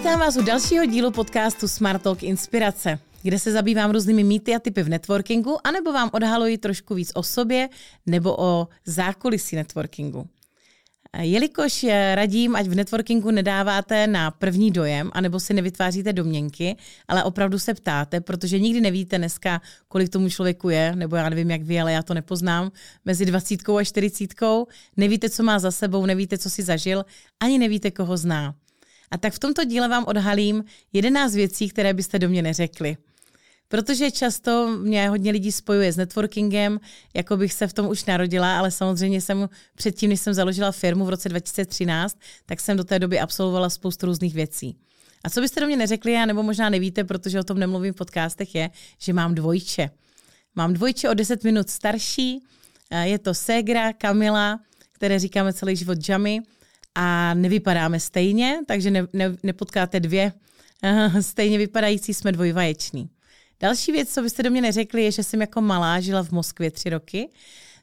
Vítám vás u dalšího dílu podcastu Smart Talk Inspirace, kde se zabývám různými mýty a typy v networkingu, anebo vám odhaluji trošku víc o sobě nebo o zákulisí networkingu. Jelikož radím, ať v networkingu nedáváte na první dojem, anebo si nevytváříte domněnky, ale opravdu se ptáte, protože nikdy nevíte dneska, kolik tomu člověku je, nebo já nevím, jak vy, ale já to nepoznám, mezi dvacítkou a čtyřicítkou, nevíte, co má za sebou, nevíte, co si zažil, ani nevíte, koho zná. A tak v tomto díle vám odhalím 11 věcí, které byste do mě neřekli. Protože často mě hodně lidí spojuje s networkingem, jako bych se v tom už narodila, ale samozřejmě jsem předtím, než jsem založila firmu v roce 2013, tak jsem do té doby absolvovala spoustu různých věcí. A co byste do mě neřekli, já nebo možná nevíte, protože o tom nemluvím v podcastech, je, že mám dvojče. Mám dvojče o 10 minut starší, je to Segra, Kamila, které říkáme celý život Jamy a nevypadáme stejně, takže ne, ne, nepotkáte dvě stejně vypadající, jsme dvojvaječní. Další věc, co byste do mě neřekli, je, že jsem jako malá žila v Moskvě tři roky,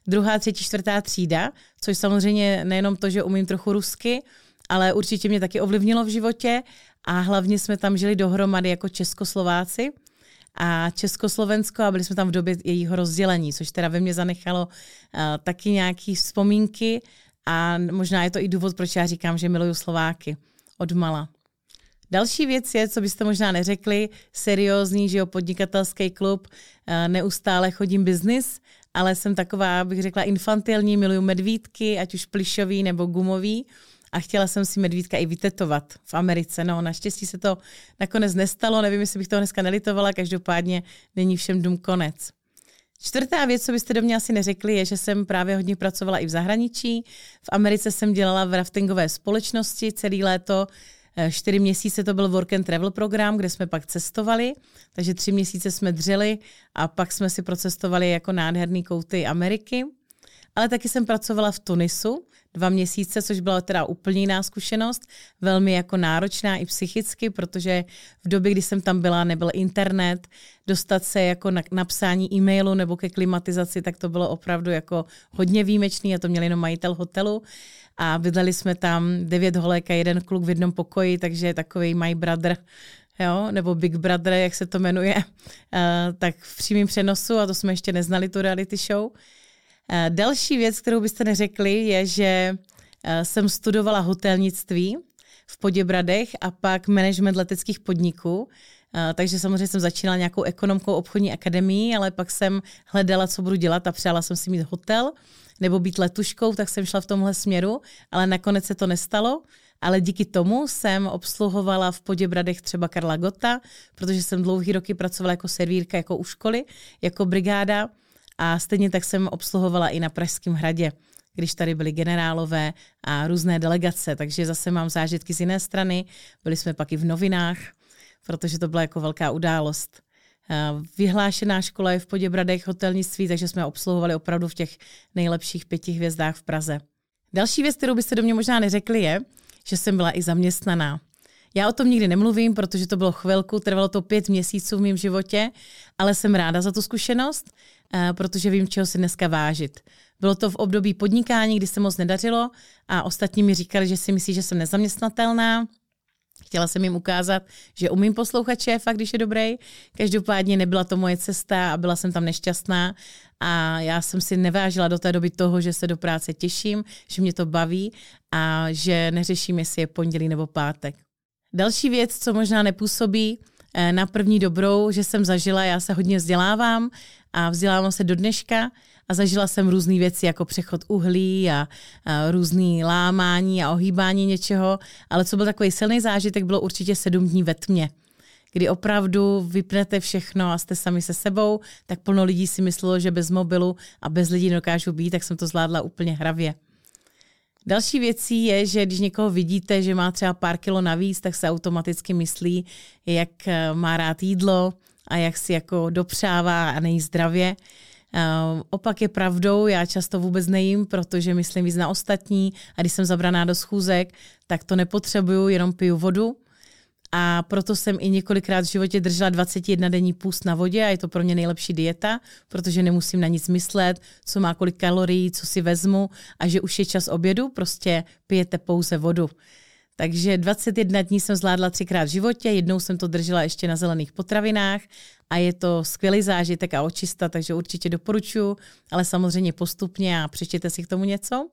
druhá, třetí, čtvrtá třída, což samozřejmě nejenom to, že umím trochu rusky, ale určitě mě taky ovlivnilo v životě. A hlavně jsme tam žili dohromady jako Českoslováci a Československo a byli jsme tam v době jejího rozdělení, což teda ve mně zanechalo uh, taky nějaký vzpomínky a možná je to i důvod, proč já říkám, že miluju Slováky od mala. Další věc je, co byste možná neřekli, seriózní, že jo, podnikatelský klub, eh, neustále chodím biznis, ale jsem taková, bych řekla, infantilní, miluju medvídky, ať už plišový nebo gumový a chtěla jsem si medvídka i vytetovat v Americe. No, naštěstí se to nakonec nestalo, nevím, jestli bych to dneska nelitovala, každopádně není všem dům konec. Čtvrtá věc, co byste do mě asi neřekli, je, že jsem právě hodně pracovala i v zahraničí. V Americe jsem dělala v raftingové společnosti celý léto, Eh, čtyři měsíce to byl work and travel program, kde jsme pak cestovali, takže tři měsíce jsme dřeli a pak jsme si procestovali jako nádherný kouty Ameriky. Ale taky jsem pracovala v Tunisu dva měsíce, což byla teda úplně jiná zkušenost, velmi jako náročná i psychicky, protože v době, kdy jsem tam byla, nebyl internet, dostat se jako na napsání e-mailu nebo ke klimatizaci, tak to bylo opravdu jako hodně výjimečný a to měl jenom majitel hotelu a bydleli jsme tam devět holek a jeden kluk v jednom pokoji, takže takový my brother, jo, nebo Big Brother, jak se to jmenuje, uh, tak v přímém přenosu, a to jsme ještě neznali, tu reality show. Uh, další věc, kterou byste neřekli, je, že uh, jsem studovala hotelnictví v Poděbradech a pak management leteckých podniků. Uh, takže samozřejmě jsem začínala nějakou ekonomkou obchodní akademii, ale pak jsem hledala, co budu dělat a přála jsem si mít hotel nebo být letuškou, tak jsem šla v tomhle směru, ale nakonec se to nestalo. Ale díky tomu jsem obsluhovala v Poděbradech třeba Karla Gota, protože jsem dlouhý roky pracovala jako servírka, jako u školy, jako brigáda a stejně tak jsem obsluhovala i na Pražském hradě když tady byli generálové a různé delegace, takže zase mám zážitky z jiné strany. Byli jsme pak i v novinách, protože to byla jako velká událost. Vyhlášená škola je v Poděbradech hotelnictví, takže jsme obsluhovali opravdu v těch nejlepších pěti hvězdách v Praze. Další věc, kterou byste do mě možná neřekli, je, že jsem byla i zaměstnaná. Já o tom nikdy nemluvím, protože to bylo chvilku, trvalo to pět měsíců v mém životě, ale jsem ráda za tu zkušenost, eh, protože vím, čeho si dneska vážit. Bylo to v období podnikání, kdy se moc nedařilo a ostatní mi říkali, že si myslí, že jsem nezaměstnatelná, Chtěla jsem jim ukázat, že umím poslouchat šéfa, když je dobrý. Každopádně nebyla to moje cesta a byla jsem tam nešťastná. A já jsem si nevážila do té doby toho, že se do práce těším, že mě to baví a že neřeším, jestli je pondělí nebo pátek. Další věc, co možná nepůsobí eh, na první dobrou, že jsem zažila, já se hodně vzdělávám a vzdělávám se do dneška a zažila jsem různé věci jako přechod uhlí a, a různý lámání a ohýbání něčeho, ale co byl takový silný zážitek, bylo určitě sedm dní ve tmě kdy opravdu vypnete všechno a jste sami se sebou, tak plno lidí si myslelo, že bez mobilu a bez lidí dokážu být, tak jsem to zvládla úplně hravě. Další věcí je, že když někoho vidíte, že má třeba pár kilo navíc, tak se automaticky myslí, jak má rád jídlo a jak si jako dopřává a nejí zdravě. Uh, opak je pravdou, já často vůbec nejím, protože myslím víc na ostatní a když jsem zabraná do schůzek, tak to nepotřebuju, jenom piju vodu. A proto jsem i několikrát v životě držela 21 denní půst na vodě a je to pro mě nejlepší dieta, protože nemusím na nic myslet, co má kolik kalorií, co si vezmu a že už je čas obědu, prostě pijete pouze vodu. Takže 21 dní jsem zvládla třikrát v životě, jednou jsem to držela ještě na zelených potravinách a je to skvělý zážitek a očista, takže určitě doporučuji, ale samozřejmě postupně a přečtěte si k tomu něco.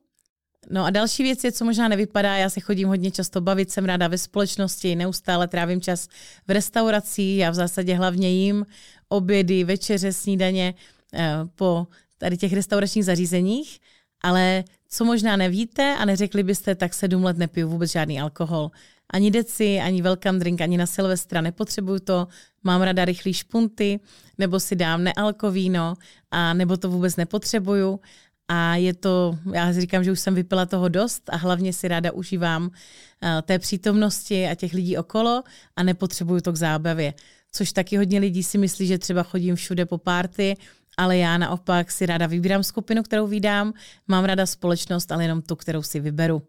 No a další věc je, co možná nevypadá, já se chodím hodně často bavit, jsem ráda ve společnosti, neustále trávím čas v restauraci, já v zásadě hlavně jím obědy, večeře, snídaně eh, po tady těch restauračních zařízeních, ale co možná nevíte a neřekli byste, tak sedm let nepiju vůbec žádný alkohol. Ani deci, ani welcome drink, ani na Silvestra nepotřebuju to, mám rada rychlý špunty, nebo si dám nealkovíno, a nebo to vůbec nepotřebuju. A je to, já říkám, že už jsem vypila toho dost a hlavně si ráda užívám eh, té přítomnosti a těch lidí okolo a nepotřebuju to k zábavě. Což taky hodně lidí si myslí, že třeba chodím všude po párty, ale já naopak si ráda vybírám skupinu, kterou vydám, mám ráda společnost, ale jenom tu, kterou si vyberu.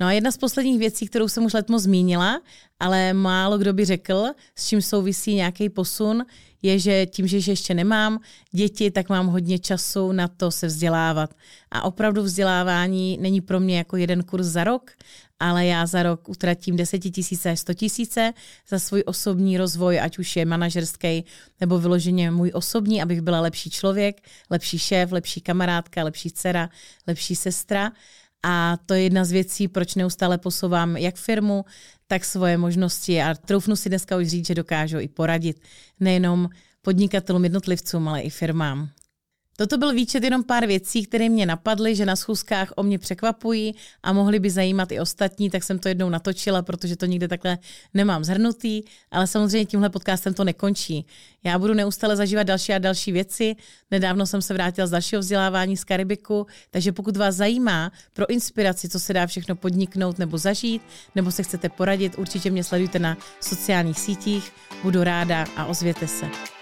No a jedna z posledních věcí, kterou jsem už letmo zmínila, ale málo kdo by řekl, s čím souvisí nějaký posun, je, že tím, že ještě nemám děti, tak mám hodně času na to se vzdělávat. A opravdu vzdělávání není pro mě jako jeden kurz za rok, ale já za rok utratím 10 tisíce až 100 tisíce za svůj osobní rozvoj, ať už je manažerský nebo vyloženě můj osobní, abych byla lepší člověk, lepší šéf, lepší kamarádka, lepší dcera, lepší sestra. A to je jedna z věcí, proč neustále posouvám jak firmu, tak svoje možnosti a troufnu si dneska už říct, že dokážu i poradit nejenom podnikatelům, jednotlivcům, ale i firmám. Toto byl výčet jenom pár věcí, které mě napadly, že na schůzkách o mě překvapují a mohly by zajímat i ostatní, tak jsem to jednou natočila, protože to nikde takhle nemám zhrnutý, ale samozřejmě tímhle podcastem to nekončí. Já budu neustále zažívat další a další věci. Nedávno jsem se vrátila z dalšího vzdělávání z Karibiku, takže pokud vás zajímá pro inspiraci, co se dá všechno podniknout nebo zažít, nebo se chcete poradit, určitě mě sledujte na sociálních sítích. Budu ráda a ozvěte se.